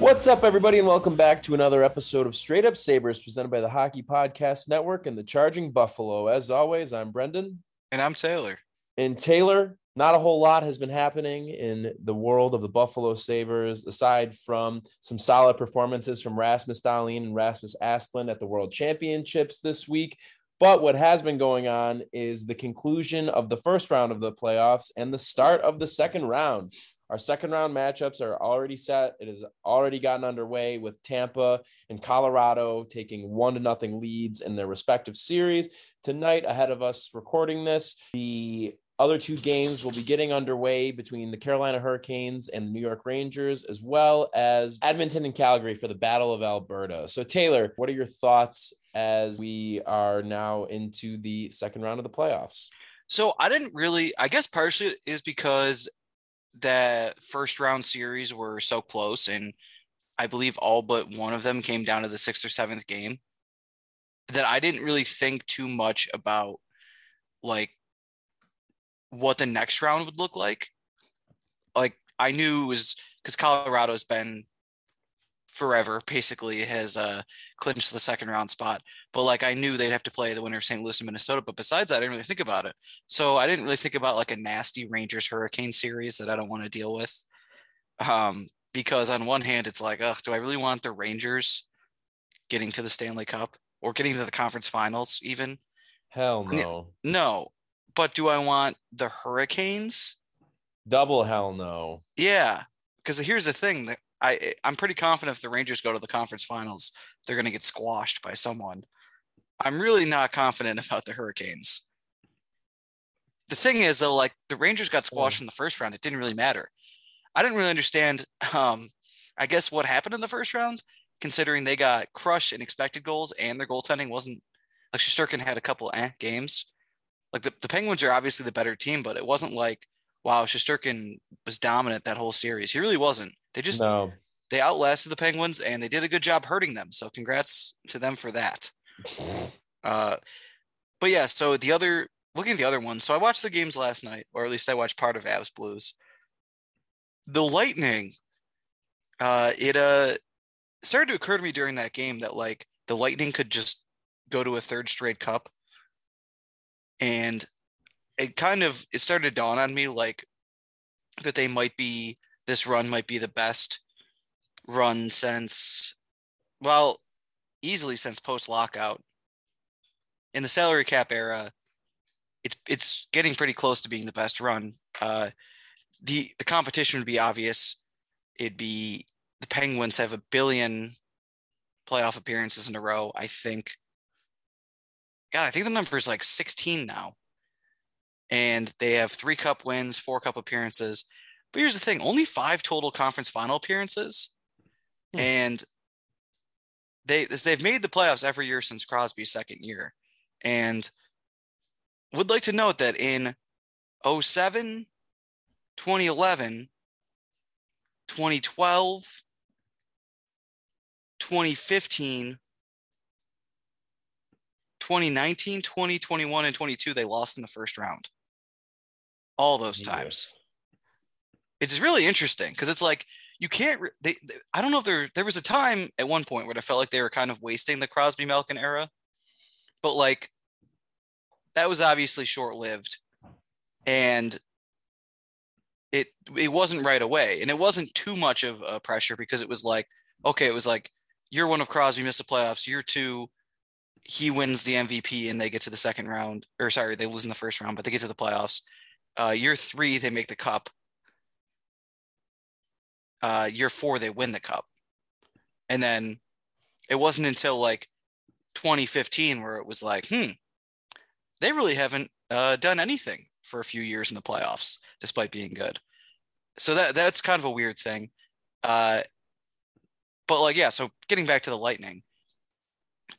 What's up, everybody, and welcome back to another episode of Straight Up Sabres presented by the Hockey Podcast Network and the Charging Buffalo. As always, I'm Brendan. And I'm Taylor. And Taylor, not a whole lot has been happening in the world of the Buffalo Sabres aside from some solid performances from Rasmus Dahlin and Rasmus Asplund at the World Championships this week. But what has been going on is the conclusion of the first round of the playoffs and the start of the second round. Our second round matchups are already set. It has already gotten underway with Tampa and Colorado taking one to nothing leads in their respective series. Tonight, ahead of us recording this, the other two games will be getting underway between the Carolina Hurricanes and the New York Rangers, as well as Edmonton and Calgary for the Battle of Alberta. So, Taylor, what are your thoughts as we are now into the second round of the playoffs? So, I didn't really, I guess partially is because that first round series were so close, and I believe all but one of them came down to the sixth or seventh game. That I didn't really think too much about like what the next round would look like. Like I knew it was because Colorado's been forever basically has uh clinched the second round spot but like i knew they'd have to play the winner of st louis and minnesota but besides that i didn't really think about it. So i didn't really think about like a nasty rangers hurricane series that i don't want to deal with. Um because on one hand it's like ugh do i really want the rangers getting to the stanley cup or getting to the conference finals even? Hell no. no. But do i want the hurricanes? Double hell no. Yeah because here's the thing that I I'm pretty confident if the Rangers go to the conference finals, they're going to get squashed by someone. I'm really not confident about the Hurricanes. The thing is though, like the Rangers got squashed in the first round, it didn't really matter. I didn't really understand. Um, I guess what happened in the first round, considering they got crushed in expected goals and their goaltending wasn't like Shesterkin had a couple eh games. Like the, the Penguins are obviously the better team, but it wasn't like wow, Shesterkin was dominant that whole series. He really wasn't. They just no. they outlasted the Penguins and they did a good job hurting them. So congrats to them for that. Uh, but yeah, so the other looking at the other ones. So I watched the games last night, or at least I watched part of Avs Blues. The Lightning, uh, it uh started to occur to me during that game that like the Lightning could just go to a third straight cup. And it kind of it started to dawn on me like that they might be this run might be the best run since well easily since post lockout in the salary cap era it's it's getting pretty close to being the best run. Uh the the competition would be obvious. It'd be the penguins have a billion playoff appearances in a row i think. God i think the number is like 16 now. And they have three cup wins, four cup appearances. But here's the thing only five total conference final appearances. Hmm. And they they've made the playoffs every year since Crosby's second year. And would like to note that in 07, 2011, 2012, 2015, 2019, 2021, and 22, they lost in the first round all those times. It's really interesting because it's like you can't. They, they, I don't know if there there was a time at one point where I felt like they were kind of wasting the Crosby Malkin era, but like that was obviously short lived, and it it wasn't right away, and it wasn't too much of a pressure because it was like okay, it was like you're one of Crosby missed the playoffs, year two he wins the MVP and they get to the second round, or sorry, they lose in the first round, but they get to the playoffs. Uh, year three, they make the cup. Uh, year four, they win the cup. And then It wasn't until like 2015 where it was like, hmm, they really haven't uh, done anything for a few years in the playoffs, despite being good. So that that's kind of a weird thing. Uh, but like, yeah. So getting back to the Lightning,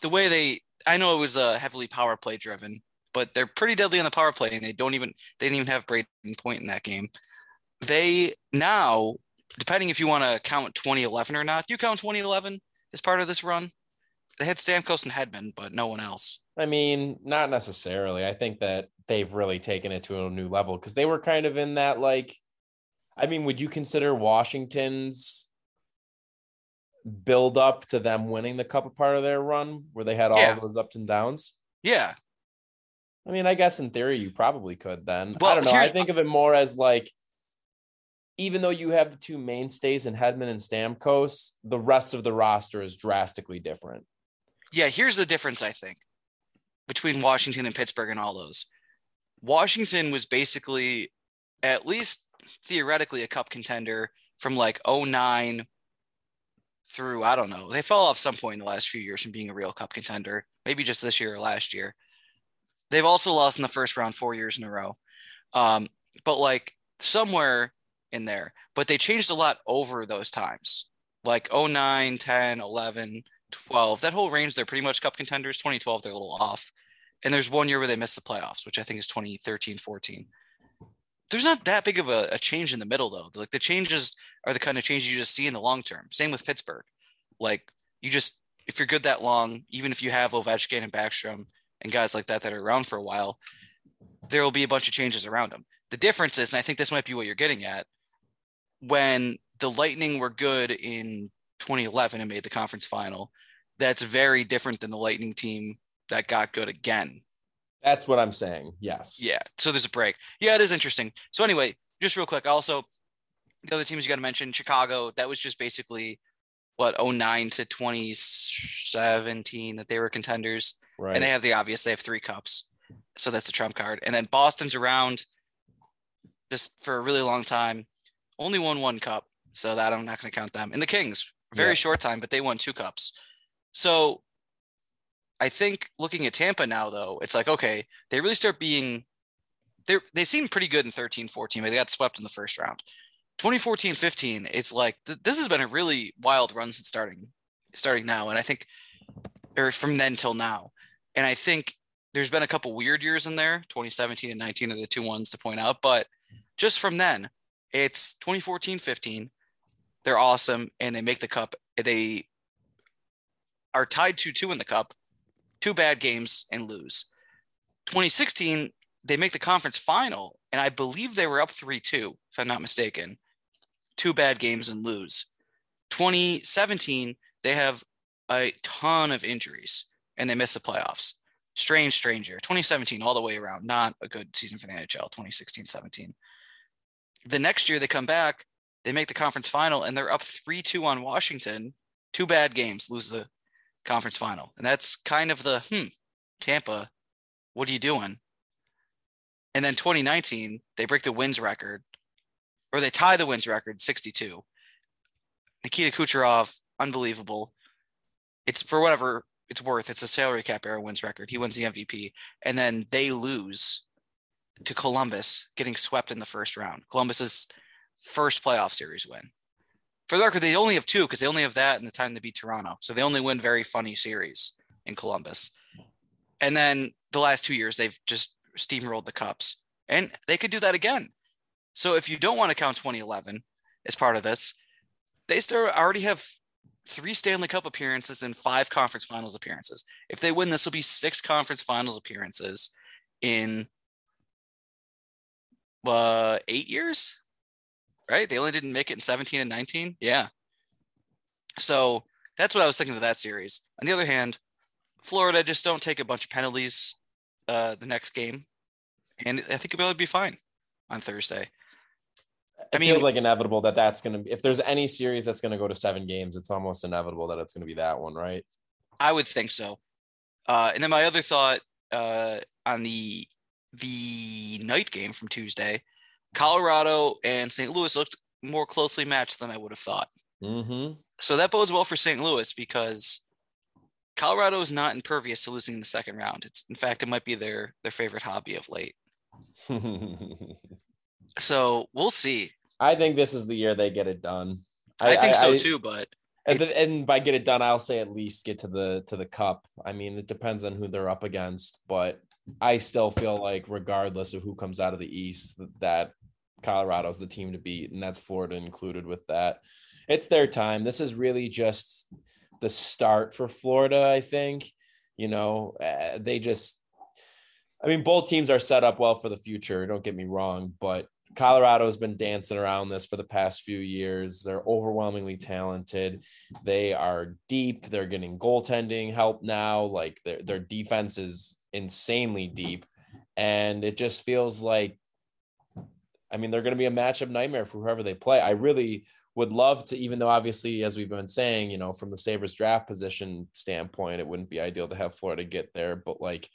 the way they, I know it was uh, heavily power play driven, but they're pretty deadly on the power play, and they don't even they didn't even have Brayden Point in that game. They now, depending if you want to count 2011 or not, you count 2011 as part of this run. They had Stamkos and Hedman, but no one else. I mean, not necessarily. I think that they've really taken it to a new level because they were kind of in that like. I mean, would you consider Washington's build up to them winning the cup a part of their run where they had all Yeah. those ups and downs? Yeah, I mean, I guess in theory you probably could then. I don't know. I think of it more as like even though you have the two mainstays in Hedman and Stamkos, the rest of the roster is drastically different. yeah. Here's the difference, I think, between Washington and Pittsburgh and all those. Washington was basically, at least theoretically, a cup contender from like 09 through I don't know. They fell off some point in the last few years from being a real cup contender. Maybe just this year or last year. They've also lost in the first round four years in a row. Um, but like somewhere in there, but they changed a lot over those times. Like 09, 10, 11, 12. That whole range, they're pretty much cup contenders. 2012, they're a little off. And there's one year where they missed the playoffs, which I think is 2013, 14. There's not that big of a, a change in the middle, though. Like the changes are the kind of changes you just see in the long term. Same with Pittsburgh. Like you just, if you're good that long, even if you have Ovechkin and Backstrom and guys like that that are around for a while, there will be a bunch of changes around them. The difference is, and I think this might be what you're getting at, when the Lightning were good in 2011 and made the conference final, that's very different than the Lightning team that got good again. That's what I'm saying. Yes. Yeah. So there's a break. Yeah, it is interesting. So anyway, just real quick, also the other teams you got to mention, Chicago, that was just basically what 09 to 2017 that they were contenders. Right. And they have the obvious, they have three cups. So that's the trump card. And then Boston's around just for a really long time. Only won one cup. So that I'm not going to count them. And the Kings, very Yeah. short time, but they won two cups. So I think looking at Tampa now, though, it's like, okay, they really start being, they they seem pretty good in 13 14, but they got swept in the first round. 2014 15, it's like th- this has been a really wild run since starting starting now. And I think, or from then till now. And I think there's been a couple weird years in there. 2017 and 19 are the two ones to point out. But just from then, it's 2014 15. They're awesome and they make the cup. They are tied 2 2 in the cup, two bad games and lose. 2016, they make the conference final. And I believe they were up 3 2, if I'm not mistaken. Two bad games and lose. 2017, they have a ton of injuries and they miss the playoffs. Strange, strange year. 2017, all the way around, not a good season for the NHL, 2016 17. The next year, they come back, they make the conference final, and they're up 3 2 on Washington. Two bad games, lose the conference final. And that's kind of the, hmm, Tampa, what are you doing? And then 2019, they break the wins record, or they tie the wins record, 62. Nikita Kucherov, unbelievable. It's for whatever it's worth. It's a salary cap era wins record. He wins the MVP, and then they lose to Columbus, getting swept in the first round. Columbus's first playoff series win. For the record, they only have two because they only have that and the time to beat Toronto. So they only win very funny series in Columbus. And then the last two years, they've just steamrolled the cups, and they could do that again. So if you don't want to count 2011 as part of this, they still already have three Stanley Cup appearances and five conference finals appearances. If they win, this will be six conference finals appearances in uh, eight years, right? They only didn't make it in 17 and 19. Yeah. So that's what I was thinking of that series. On the other hand, Florida just don't take a bunch of penalties uh, the next game, and I think it'll be fine on Thursday. It I mean- feels like inevitable that that's going to if there's any series that's going to go to seven games, it's almost inevitable that it's going to be that one, right? I would think so. Uh, and then my other thought uh, on the the night game from Tuesday, Colorado and St. Louis looked more closely matched than I would have thought. Mm-hmm. So that bodes well for St. Louis because Colorado is not impervious to losing in the second round. It's in fact it might be their their favorite hobby of late. so we'll see. I think this is the year they get it done. I, I think I, so I, too, but and, the, and by get it done, I'll say at least get to the to the cup. I mean, it depends on who they're up against, but I still feel like regardless of who comes out of the East, that Colorado's the team to beat, and that's Florida included with that. It's their time. This is really just the start for Florida. I think. You know, uh, they just. I mean, both teams are set up well for the future. Don't get me wrong, but Colorado's been dancing around this for the past few years. They're overwhelmingly talented. They are deep. They're getting goaltending help now. Like their their defense is insanely deep, and it just feels like, I mean, they're going to be a matchup nightmare for whoever they play. I really would love to, even though obviously, as we've been saying, you know, from the Sabres draft position standpoint, it wouldn't be ideal to have Florida get there, but like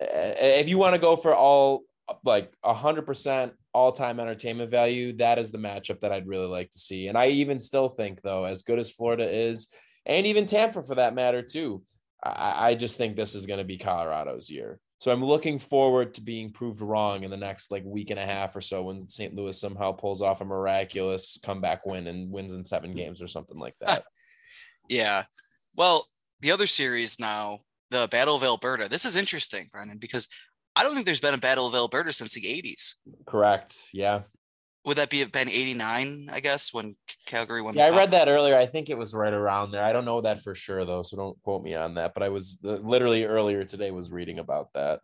eh, if you want to go for all like a hundred percent all time entertainment value, that is the matchup that I'd really like to see. And I even still think though, as good as Florida is, and even Tampa for that matter too, I, I just think this is going to be Colorado's year. So I'm looking forward to being proved wrong in the next like week and a half or so when St. Louis somehow pulls off a miraculous comeback win and wins in seven hmm. games or something like that. yeah. Well, the other series now, the Battle of Alberta. This is interesting, Brendan, because I don't think there's been a Battle of Alberta since the 80s. Correct. Yeah. Would that be been 89, I guess, when Calgary won? Yeah, I read that earlier. I think it was right around there. I don't know that for sure, though. So don't quote me on that. But I was literally earlier today was reading about that.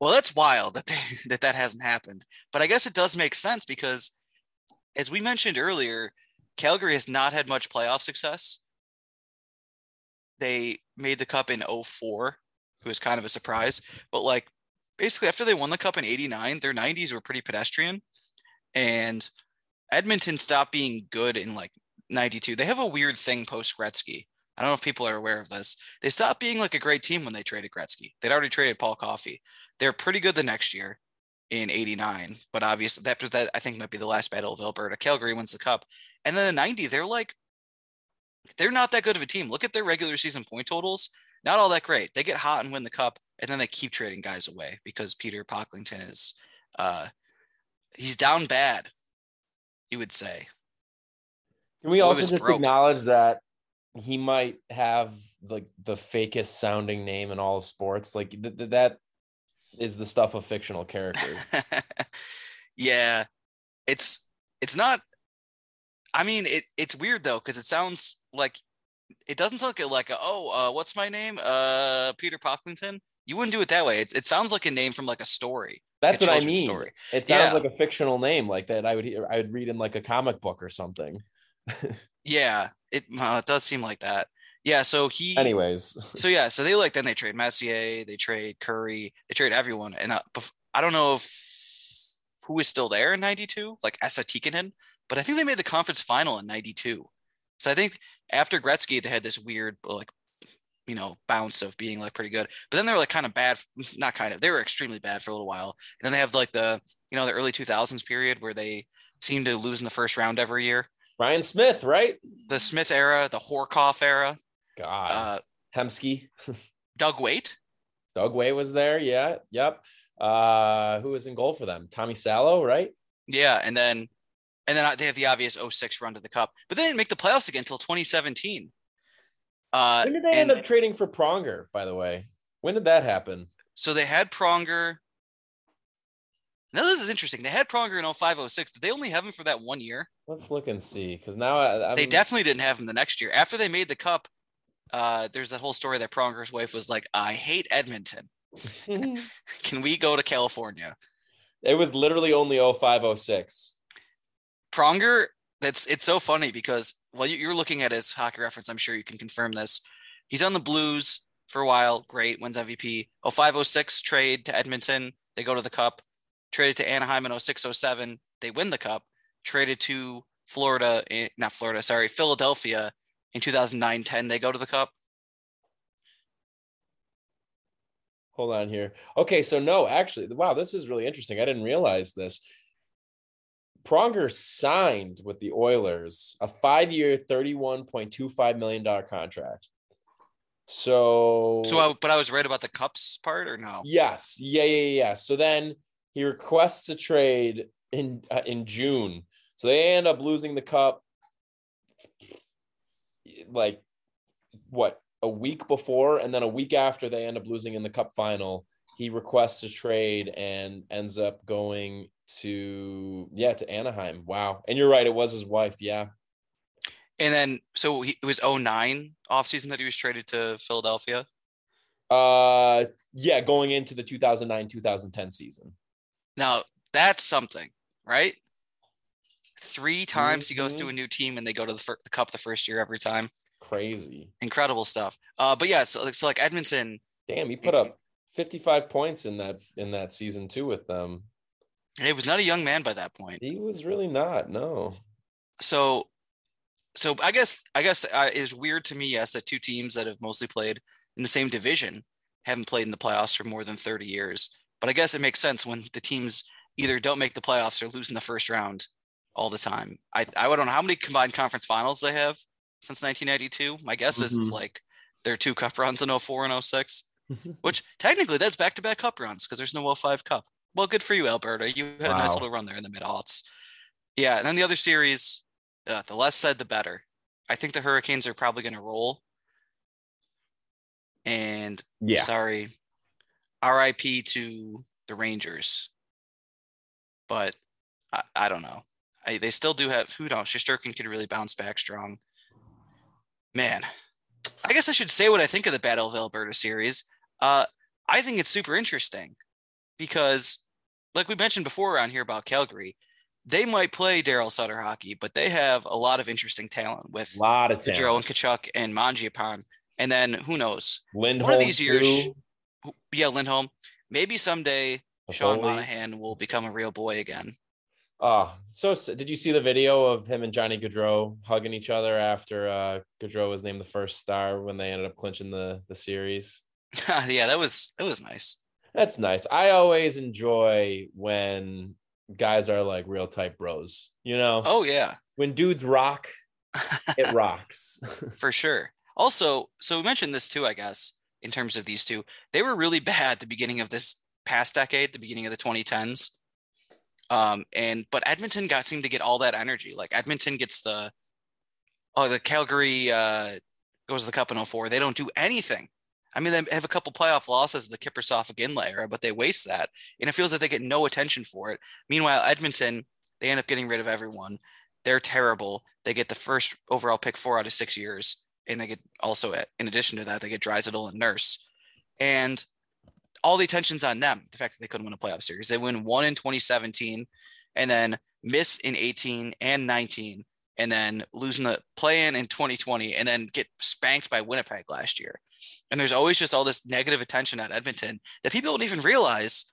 Well, that's wild that they, that that hasn't happened. But I guess it does make sense because, as we mentioned earlier, Calgary has not had much playoff success. They made the cup in 04, who was kind of a surprise. But like basically after they won the cup in 89 their 90s were pretty pedestrian. And edmonton stopped being good in like 92 they have a weird thing post gretzky. I don't know if people are aware of this. They stopped being like a great team when they traded gretzky. They'd already traded paul coffey. They're pretty good the next year in 89 but obviously that, that i think might be the last battle of alberta. Calgary wins the cup. And then in 90 they're like they're not that good of a team. Look at their regular season point totals. Not all that great. They get hot and win the cup and then they keep trading guys away because Peter Pocklington is uh he's down bad, you would say. Can we also just broke. acknowledge that he might have like the fakest sounding name in all of sports? Like th- th- that is the stuff of fictional characters. yeah, it's it's not. I mean, it it's weird though because it sounds like it doesn't sound like, like a, oh, uh, what's my name? Uh, Peter Pocklington. You wouldn't do it that way. It, it sounds like a name from like a story. That's like what I mean. Story. It sounds yeah. like a fictional name, like that. I would hear, I would read in like a comic book or something. yeah, it well, it does seem like that. Yeah, so he. Anyways. so yeah, so they like then they trade Messier, they trade Kurri, they trade everyone, and uh, I don't know if who is still there in '92, like Esa Tikkanen, but I think they made the conference final in '92. So I think after Gretzky, they had this weird like you know, bounce of being like pretty good. But then they were like kind of bad, not kind of, they were extremely bad for a little while. And then they have like the, you know, the early 2000s period where they seem to lose in the first round every year. Ryan Smyth, right? The Smyth era, the Horcoff era. God. Uh, Hemsky. Doug Weight. Doug Weight was there. Yeah. Yep. Uh, who was in goal for them? Tommy Salo, right? Yeah. And then, and then they have the obvious 06 run to the cup, but they didn't make the playoffs again until 2017. Uh, when did they and, end up trading for Pronger, by the way? When did that happen? So they had Pronger. Now this is interesting. They had Pronger in 0506. Did they only have him for that one year? Let's look and see. Because now I, they definitely didn't have him the next year. After they made the cup, uh, there's that whole story that Pronger's wife was like, "I hate Edmonton. Can we go to California?" It was literally only 0506. Pronger that's it's so funny because while you're looking at his hockey reference, I'm sure you can confirm this. He's on the Blues for a while. Great, wins MVP. 0506 trade to Edmonton. They go to the Cup. Traded to Anaheim in 0607. They win the Cup. Traded to Florida, eh, not Florida, sorry, Philadelphia in 2009 10. They go to the Cup. Hold on here. Okay, so no, actually, wow, this is really interesting. I didn't realize this. Pronger signed with the Oilers a five-year, $31.25 million contract. So So, I, but I was right about the cups part, or no? Yes. Yeah, yeah, yeah. So then he requests a trade in uh, in June. So they end up losing the cup like what a week before and then a week after they end up losing in the cup final. He requests a trade and ends up going to yeah, to Anaheim. Wow. And you're right, it was his wife. Yeah. And then, so he, it was 09 offseason that he was traded to Philadelphia. Uh yeah, going into the 2009-2010 season. Now, that's something, right? Three times he goes to a new team and they go to the, fir- the cup the first year every time. Crazy. Incredible stuff. Uh, but yeah, so, so like Edmonton, Damn, he put up 55 points in that in that season too with them. He was not a young man by that point. He was really not. No. So, so I guess I guess uh, it is weird to me, yes, that two teams that have mostly played in the same division haven't played in the playoffs for more than 30 years. But I guess it makes sense when the teams either don't make the playoffs or lose in the first round all the time. I I don't know how many combined conference finals they have since 1992. My guess is it's Mhm. like their two cup runs in 04 and 06, which technically that's back-to-back cup runs because there's no 05 cup. Well, good for you, Alberta. You had a nice little run there in the mid aughts. Yeah, and then the other series, uh, the less said, the better. I think the Hurricanes are probably going to roll. And yeah. sorry, RIP to the Rangers. But I, I don't know. I, they still do have, who knows? Shesterkin could really bounce back strong. Man, I guess I should say what I think of the Battle of Alberta series. Uh, I think it's super interesting because, like we mentioned before around here about Calgary, they might play Daryl Sutter hockey, but they have a lot of interesting talent with A lot of talent. and Tkachuk and Mangiapane. And then who knows? Lindholm One of these years, too. Yeah, Lindholm. Maybe someday Sean. Monahan will become a real boy again. Oh, so did you see the video of him and Johnny Gaudreau hugging each other after uh Gaudreau was named the first star when they ended up clinching the the series? yeah, that was that was nice. That's nice. I always enjoy when guys are like real type bros. You know, Oh yeah, when dudes rock, it rocks. for sure. Also, so we mentioned this too, I guess, in terms of these two. They were really bad at the beginning of this past decade, the beginning of the 2010s. Um, and but Edmonton got seemed to get all that energy. Like Edmonton gets the oh, the Calgary uh goes to the cup in 04. They don't do anything. I mean, they have a couple playoff losses, in the Kiprusoff again era, but they waste that. And it feels like they get no attention for it. Meanwhile, Edmonton, they end up getting rid of everyone. They're terrible. They get the first overall pick four out of six years. And they get also, in addition to that, they get Draisaitl and Nurse. And all the attention's on them. The fact that they couldn't win a playoff series. They win one in 2017 and then miss in 18 and 19 and then losing the play in in 2020 and then get spanked by Winnipeg last year. And there's always just all this negative attention at Edmonton that people don't even realize.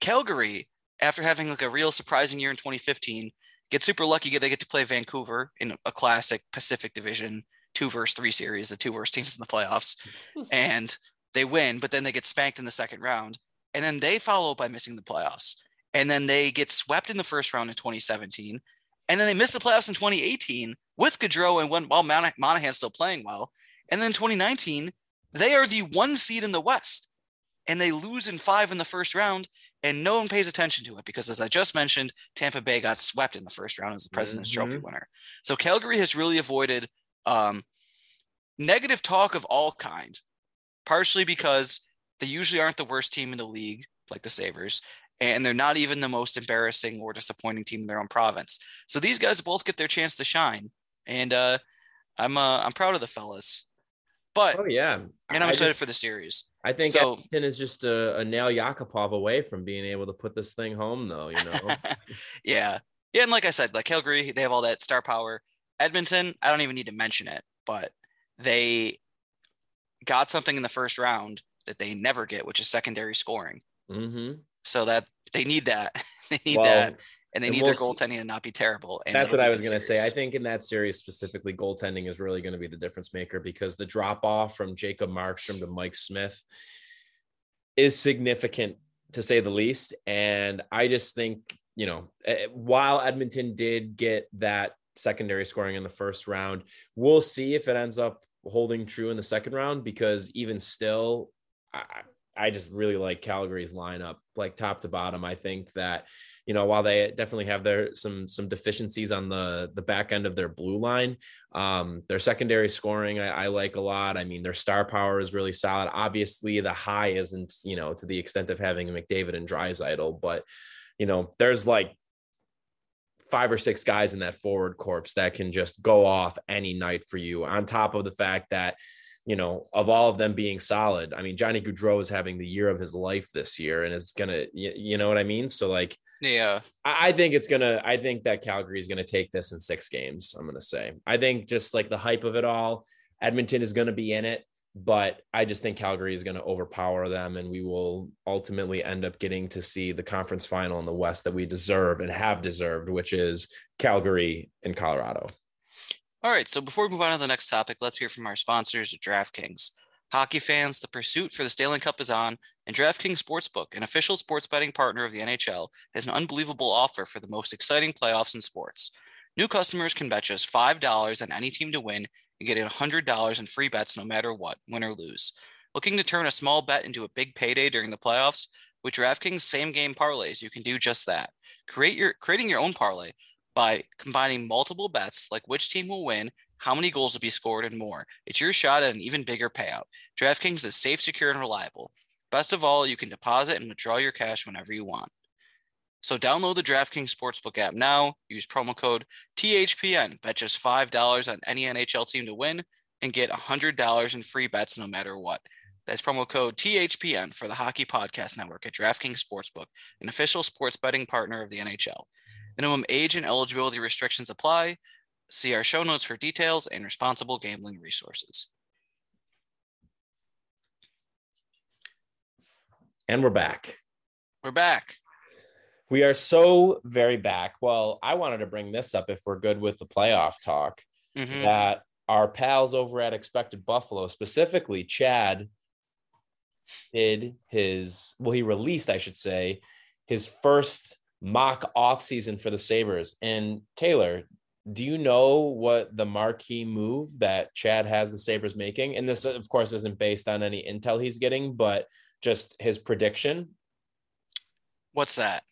Calgary, after having like a real surprising year in 2015, get super lucky. They get to play Vancouver in a classic Pacific Division two versus three series, the two worst teams in the playoffs, and they win. But then they get spanked in the second round, and then they follow up by missing the playoffs, and then they get swept in the first round in 2017, and then they miss the playoffs in 2018 with Gaudreau and when while Mon- Monahan's still playing well, and then 2019 they are the one seed in the West, and they lose in five in the first round, and no one pays attention to it because, as I just mentioned, Tampa Bay got swept in the first round as the President's Trophy Mhm. winner. So Calgary has really avoided um, negative talk of all kind, partially because they usually aren't the worst team in the league, like the Sabres, and they're not even the most embarrassing or disappointing team in their own province. So these guys both get their chance to shine, and uh, I'm uh, I'm proud of the fellas. But oh yeah, and I'm I excited just- for the series. I think So- Edmonton is just a, a Nail Yakupov away from being able to put this thing home, though. You know, yeah. Yeah. And like I said, like Calgary, they have all that star power. Edmonton, I don't even need to mention it, but they got something in the first round that they never get, which is secondary scoring. hmm So that they need that. they need Well, that. And they and need their we'll- goaltending to not be terrible. And That's what I was going to say. I think in that series specifically, goaltending is really going to be the difference maker because the drop off from Jacob Markstrom to Mike Smith is significant to say the least. And I just think, you know, eh, while Edmonton did get that secondary scoring in the first round, we'll see if it ends up holding true in the second round because even still, I, I just really like Calgary's lineup, like top to bottom. I think that you know while they definitely have their some some deficiencies on the the back end of their blue line, um, their secondary scoring I, I like a lot. I mean their star power is really solid. Obviously the high isn't you know to the extent of having McDavid and Draisaitl, but you know there's like five or six guys in that forward corpse that can just go off any night for you. On top of the fact that, you know, of all of them being solid, I mean, Johnny Gaudreau is having the year of his life this year, and it's gonna, you, you know what I mean? So like, yeah, I, I think it's gonna. I think that Calgary is gonna take this in six games. I'm gonna say. I think just like the hype of it all, Edmonton is gonna be in it but I just think Calgary is going to overpower them, and we will ultimately end up getting to see the conference final in the West that we deserve and have deserved, which is Calgary and Colorado. All right, so before we move on to the next topic, let's hear from our sponsors at DraftKings. Hockey fans, the pursuit for the Stanley Cup is on, and DraftKings Sportsbook, an official sports betting partner of the NHL, has an unbelievable offer for the most exciting playoffs in sports. New customers can bet just $5 on any team to win and get $100 in free bets no matter what, win or lose. Looking to turn a small bet into a big payday during the playoffs? With DraftKings same game parlays, you can do just that. Create your creating your own parlay by combining multiple bets like which team will win, how many goals will be scored, and more. It's your shot at an even bigger payout. DraftKings is safe, secure, and reliable. Best of all, you can deposit and withdraw your cash whenever you want. So download the DraftKings Sportsbook app now. Use promo code THPN. Bet just $5 on any NHL team to win and get $100 in free bets no matter what. That's promo code THPN for the Hockey Podcast Network at DraftKings Sportsbook, an official sports betting partner of the NHL. Minimum age and eligibility restrictions apply. See our show notes for details and responsible gambling resources. And we're back. We're back. We are so very back. Well, I wanted to bring this up if we're good with the playoff talk. Mm-hmm. That our pals over at Expected Buffalo, specifically Chad, did his well, he released, I should say, his first mock off season for the Sabres. And Taylor, do you know what the marquee move that Chad has the Sabres making? And this, of course, isn't based on any intel he's getting, but just his prediction. What's that?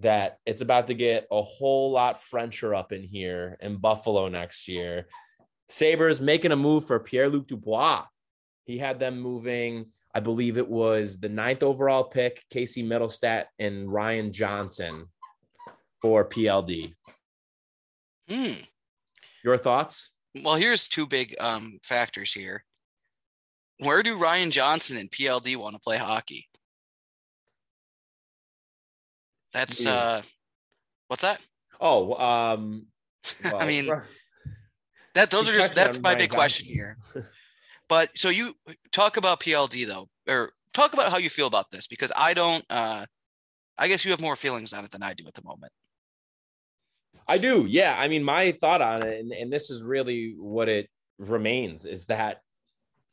that it's about to get a whole lot Frencher up in here in Buffalo next year. Sabres making a move for Pierre Luc Dubois. He had them moving, I believe it was the ninth overall pick, Casey Mittelstadt and Ryan Johnson for PLD. Hmm. Your thoughts? Well, here's two big um, factors here. Where do Ryan Johnson and PLD want to play hockey? That's yeah. uh what's that? Oh, um well, I mean that those are just that's my big question here. but so you talk about PLD though, or talk about how you feel about this because I don't uh I guess you have more feelings on it than I do at the moment. I do. Yeah. I mean, my thought on it, and, and this is really what it remains, is that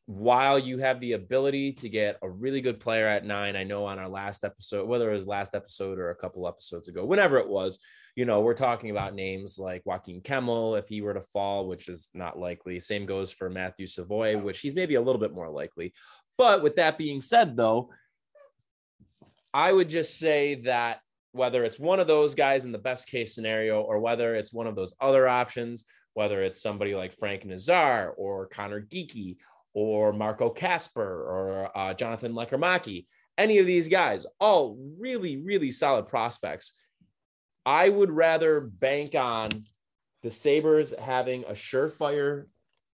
while you have the ability to get a really good player at nine, I know on our last episode, whether it was last episode or a couple episodes ago, whenever it was, you know, we're talking about names like Joakim Kemell, if he were to fall, which is not likely. Same goes for Matthew Savoie, which he's maybe a little bit more likely. But with that being said, though, I would just say that whether it's one of those guys in the best case scenario or whether it's one of those other options, whether it's somebody like Frank Nazar or Conor Geekie or Marco Kasper or uh, Jonathan Lekkerimäki, any of these guys, all really, really solid prospects. I would rather bank on the Sabres having a surefire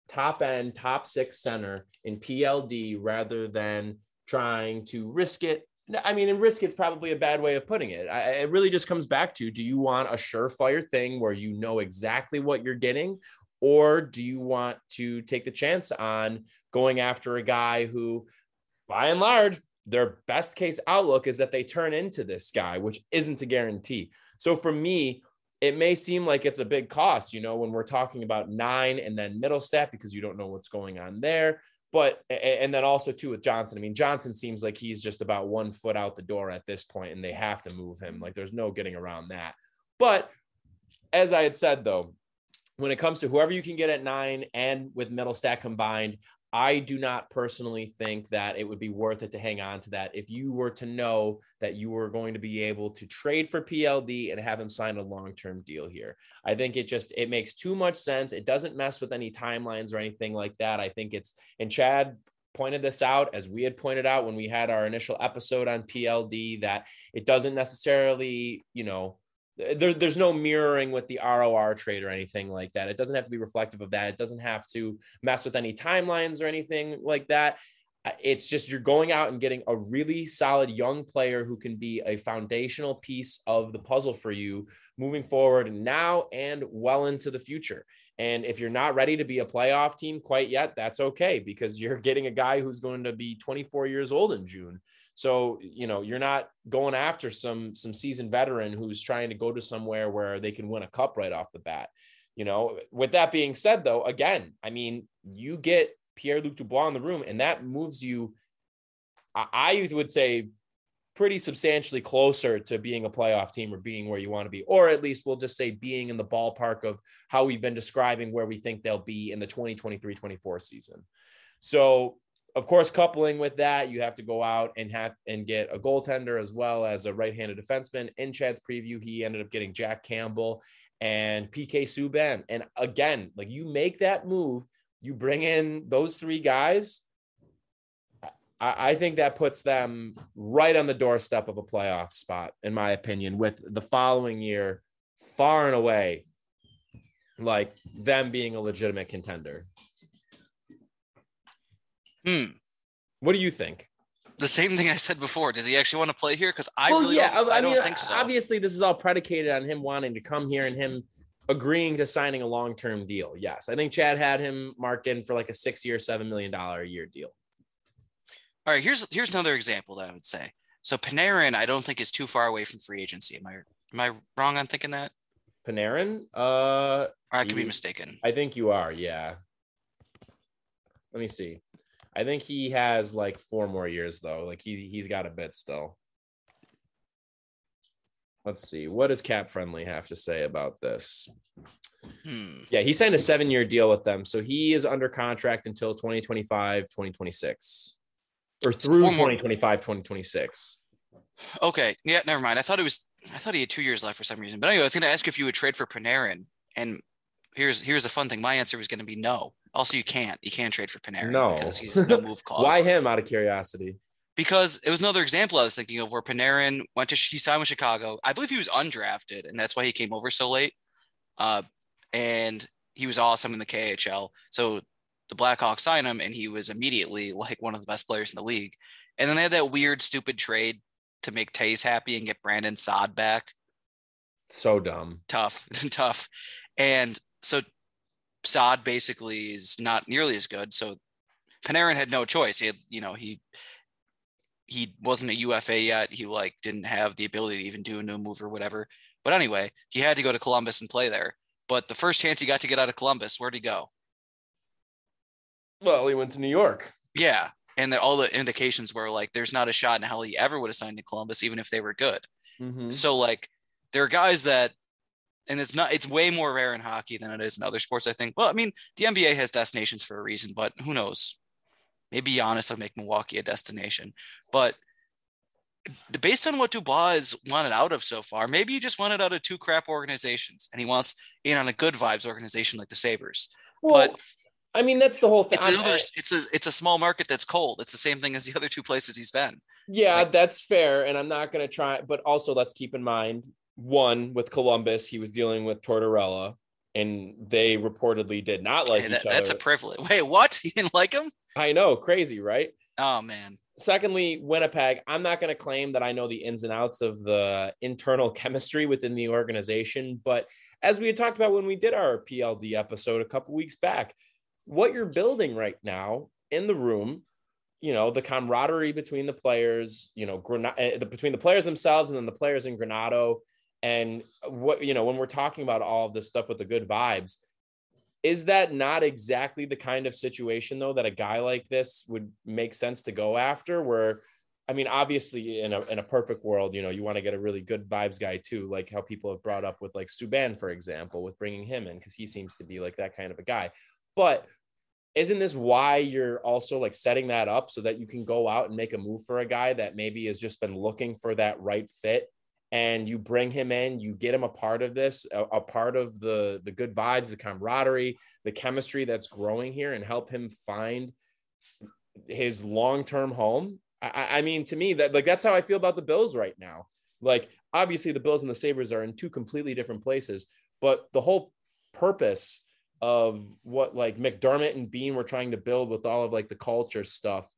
top end, top six center in PLD rather than trying to risk it. I mean, and risk it's probably a bad way of putting it. I, it really just comes back to do you want a surefire thing where you know exactly what you're getting, or do you want to take the chance on going after a guy who, by and large, their best case outlook is that they turn into this guy, which isn't a guarantee. So for me, it may seem like it's a big cost, you know, when we're talking about nine and then Mittelstadt because you don't know what's going on there. But and then also too with Johnson. I mean, Johnson seems like he's just about one foot out the door at this point, and they have to move him. Like there's no getting around that. But as I had said though, when it comes to whoever you can get at nine and with Mittelstadt combined, I do not personally think that it would be worth it to hang on to that if you were to know that you were going to be able to trade for PLD and have him sign a long-term deal here. I think it just it makes too much sense. It doesn't mess with any timelines or anything like that. I think it's and Chad pointed this out as we had pointed out when we had our initial episode on PLD that it doesn't necessarily, you know, there, there's no mirroring with the ROR trade or anything like that. It doesn't have to be reflective of that. It doesn't have to mess with any timelines or anything like that. Uh, it's just you're going out and getting a really solid young player who can be a foundational piece of the puzzle for you moving forward now and well into the future. And if you're not ready to be a playoff team quite yet, that's okay because you're getting a guy who's going to be 24 years old in June. So, you know, you're not going after some some seasoned veteran who's trying to go to somewhere where they can win a cup right off the bat. You know, with that being said, though, again, I mean, you get Pierre Luc Dubois in the room, and that moves you, I would say, pretty substantially closer to being a playoff team or being where you want to be, or at least we'll just say being in the ballpark of how we've been describing where we think they'll be in the 2023 24 season. So of course, coupling with that, you have to go out and have and get a goaltender as well as a right-handed defenseman. In Chad's preview, he ended up getting Jack Campbell and PK Subban. And again, like you make that move, you bring in those three guys. I, I think that puts them right on the doorstep of a playoff spot, in my opinion, with the following year far and away, like them being a legitimate contender. Hmm. What do you think? The same thing I said before. Does he actually want to play here? Because I well, really yeah, don't, I, I mean, don't think so. Obviously, this is all predicated on him wanting to come here and him agreeing to signing a long-term deal. Yes, I think Chad had him marked in for like a six-year, seven million dollar a year deal. All right, here's here's another example that I would say. So Panarin, I don't think is too far away from free agency. Am I am I wrong on thinking that? Panarin? Uh, or I could you, be mistaken. I think you are. Yeah. Let me see. I think he has like four more years though. Like he he's got a bit still. Let's see. What does Cap Friendly have to say about this? Hmm. Yeah, he signed a seven year deal with them. So he is under contract until 2025, 2026, or through 2025, 2026. Okay. Yeah, never mind. I thought it was, I thought he had two years left for some reason. But anyway, I was going to ask if you would trade for Panarin. And here's here's a fun thing. My answer was going to be no. Also, you can't. You can't trade for Panarin no. because he's no move clause. Why him? Out of curiosity. Because it was another example I was thinking of where Panarin went to he signed with Chicago. I believe he was undrafted, and that's why he came over so late. Uh, and he was awesome in the KHL. So the Blackhawks signed him, and he was immediately like one of the best players in the league. And then they had that weird, stupid trade to make Toews happy and get Brandon Saad back. So dumb. Tough, tough. And so Saad basically is not nearly as good. So Panarin had no choice. He had, you know, he he wasn't a UFA yet. He like didn't have the ability to even do a new move or whatever. But anyway, he had to go to Columbus and play there. But the first chance he got to get out of Columbus, where'd he go? Well, he went to New York. Yeah. And all the indications were like, there's not a shot in hell he ever would have signed to Columbus, even if they were good. Mm-hmm. So, like, there are guys that and it's not it's way more rare in hockey than it is in other sports i think well i mean the nba has destinations for a reason but who knows maybe Giannis will make milwaukee a destination but based on what dubois has wanted out of so far maybe he just wanted out of two crap organizations and he wants in on a good vibes organization like the sabres well, but I mean, that's the whole thing. It's another. It's a. It's a small market that's cold. It's the same thing as the other two places he's been. Yeah, like, that's fair. And I'm not going to try. But also, let's keep in mind one with Columbus, he was dealing with Tortorella, and they reportedly did not like hey, that, each other. That's a privilege. Wait, what? You didn't like him? I know, crazy, right? Oh man. Secondly, Winnipeg, I'm not going to claim that I know the ins and outs of the internal chemistry within the organization, but as we had talked about when we did our PLD episode a couple weeks back, what you're building right now in the room you know the camaraderie between the players you know Gren- eh, between the players themselves and then the players in Granato and what, you know, when we're talking about all of this stuff with the good vibes, is that not exactly the kind of situation though that a guy like this would make sense to go after where I mean, obviously, in a in a perfect world, you know, you want to get a really good vibes guy too, like how people have brought up with like Subban, for example, with bringing him in because he seems to be like that kind of a guy. But isn't this why you're also like setting that up so that you can go out and make a move for a guy that maybe has just been looking for that right fit and you bring him in you get him a part of this a, a, part of the the good vibes the camaraderie the chemistry that's growing here and help him find his long-term home. I, I mean to me that like that's how i feel about the bills right now. Like obviously the bills and the sabres are in two completely different places but the whole purpose of what like mcdermott and beane were trying to build with all of like the culture stuff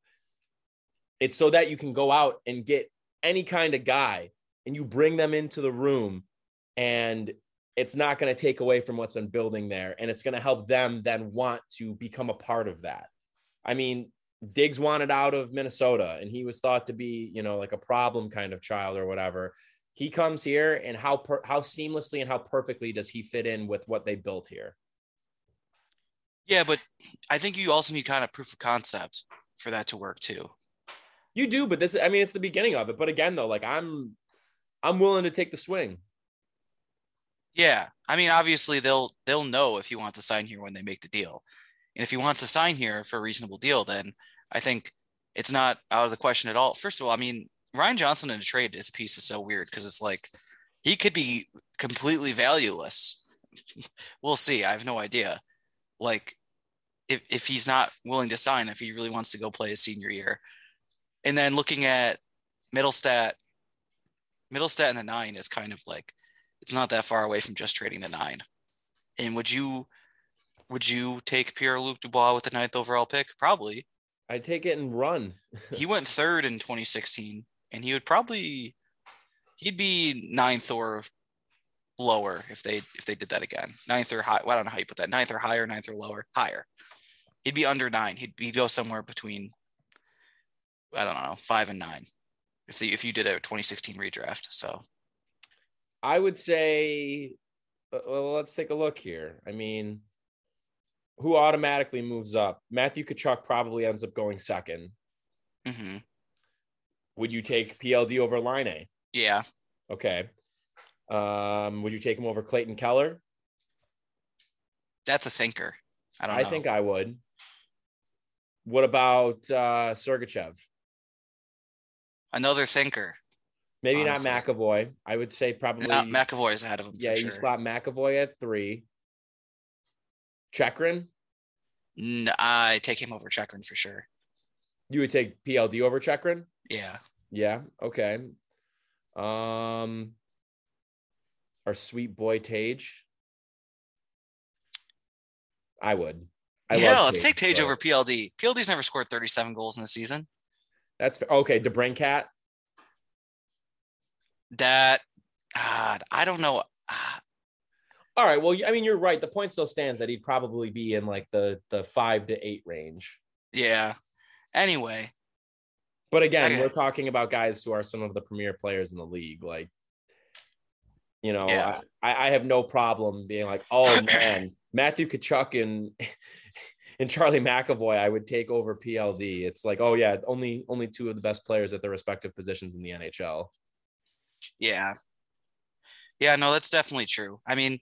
it's so that you can go out and get any kind of guy and you bring them into the room and it's not going to take away from what's been building there and it's going to help them then want to become a part of that. I mean diggs wanted out of minnesota and he was thought to be you know like a problem kind of child or whatever. He comes here and how per- how seamlessly and how perfectly does he fit in with what they built here? Yeah but i think you also need kind of proof of concept for that to work too. You do but this i mean it's the beginning of it. But again though like i'm I'm willing to take the swing. Yeah, I mean, obviously they'll they'll know if he wants to sign here when they make the deal, and if he wants to sign here for a reasonable deal, then I think it's not out of the question at all. First of all, I mean, Ryan Johnson in a trade is a piece is so weird because it's like he could be completely valueless. we'll see. I have no idea. Like, if if he's not willing to sign, if he really wants to go play his senior year, and then looking at Mittelstadt Mittelstadt in the nine is kind of like it's not that far away from just trading the nine. And would you would you take Pierre Luc Dubois with the ninth overall pick? Probably. I'd take it and run. he went third in 2016, and he would probably he'd be ninth or lower if they if they did that again. Ninth or high. Well, I don't know how you put that. Ninth or higher, ninth or lower, higher. He'd be under nine. He'd, he'd go somewhere between I don't know five and nine if the if you did a 2016 redraft. So I would say uh, well, let's take a look here. I mean, who automatically moves up? Matthew Tkachuk probably ends up going 2nd mm-hmm. Would you take PLD over Laine? Yeah. Okay. Um, would you take him over Clayton Keller? That's a thinker. I don't. I know. think I would. What about uh, Sergachev? Another thinker. Maybe honestly. not McAvoy. I would say probably not McAvoy is ahead of him. Yeah, you sure. slot McAvoy at three. Chychrun? No, I take him over Chychrun for sure. You would take PLD over Chychrun? Yeah. Yeah. Okay. Um, our sweet boy Tage. I would. I yeah, let's Tage, take Tage over PLD. PLD's never scored 37 goals in a season. That's okay. DeBrincat. That God, I don't know. Ah. All right. Well, I mean, you're right. The point still stands that he'd probably be in like the the five to eight range. Yeah. Anyway. But again, okay. we're talking about guys who are some of the premier players in the league. Like, you know, yeah. I, I have no problem being like, oh man, Matthew Tkachuk and and Charlie McAvoy, I would take over PLD. It's like, oh yeah, only only two of the best players at their respective positions in the NHL. Yeah, yeah, no, that's definitely true. I mean,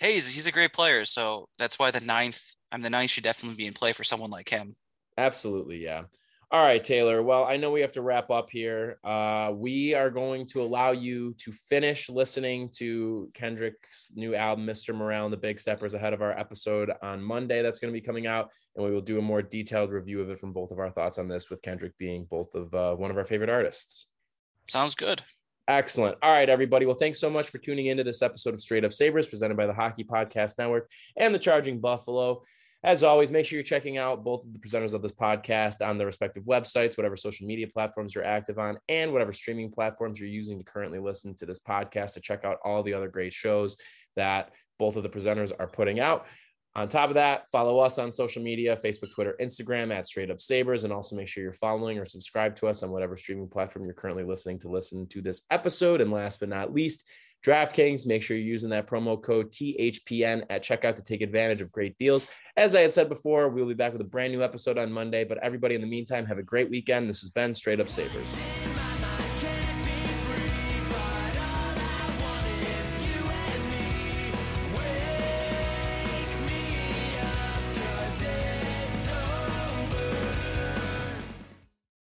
hey, he's, he's a great player, so that's why the ninth, I'm the ninth should definitely be in play for someone like him. Absolutely, yeah. All right, Taylor. Well, I know we have to wrap up here. Uh, we are going to allow you to finish listening to Kendrick's new album, Mr. Morale and the Big Steppers, ahead of our episode on Monday. That's going to be coming out, and we will do a more detailed review of it from both of our thoughts on this, with Kendrick being both of uh, one of our favorite artists. Sounds good. Excellent. All right, everybody. Well, thanks so much for tuning into this episode of Straight Up Sabres, presented by the Hockey Podcast Network and the Charging Buffalo. As always, make sure you're checking out both of the presenters of this podcast on their respective websites, whatever social media platforms you're active on, and whatever streaming platforms you're using to currently listen to this podcast to check out all the other great shows that both of the presenters are putting out. On top of that, follow us on social media Facebook, Twitter, Instagram at Straight Up Sabres. And also make sure you're following or subscribe to us on whatever streaming platform you're currently listening to listen to this episode. And last but not least, DraftKings. Make sure you're using that promo code THPN at checkout to take advantage of great deals. As I had said before, we'll be back with a brand new episode on Monday. But everybody in the meantime, have a great weekend. This has been Straight Up Sabres.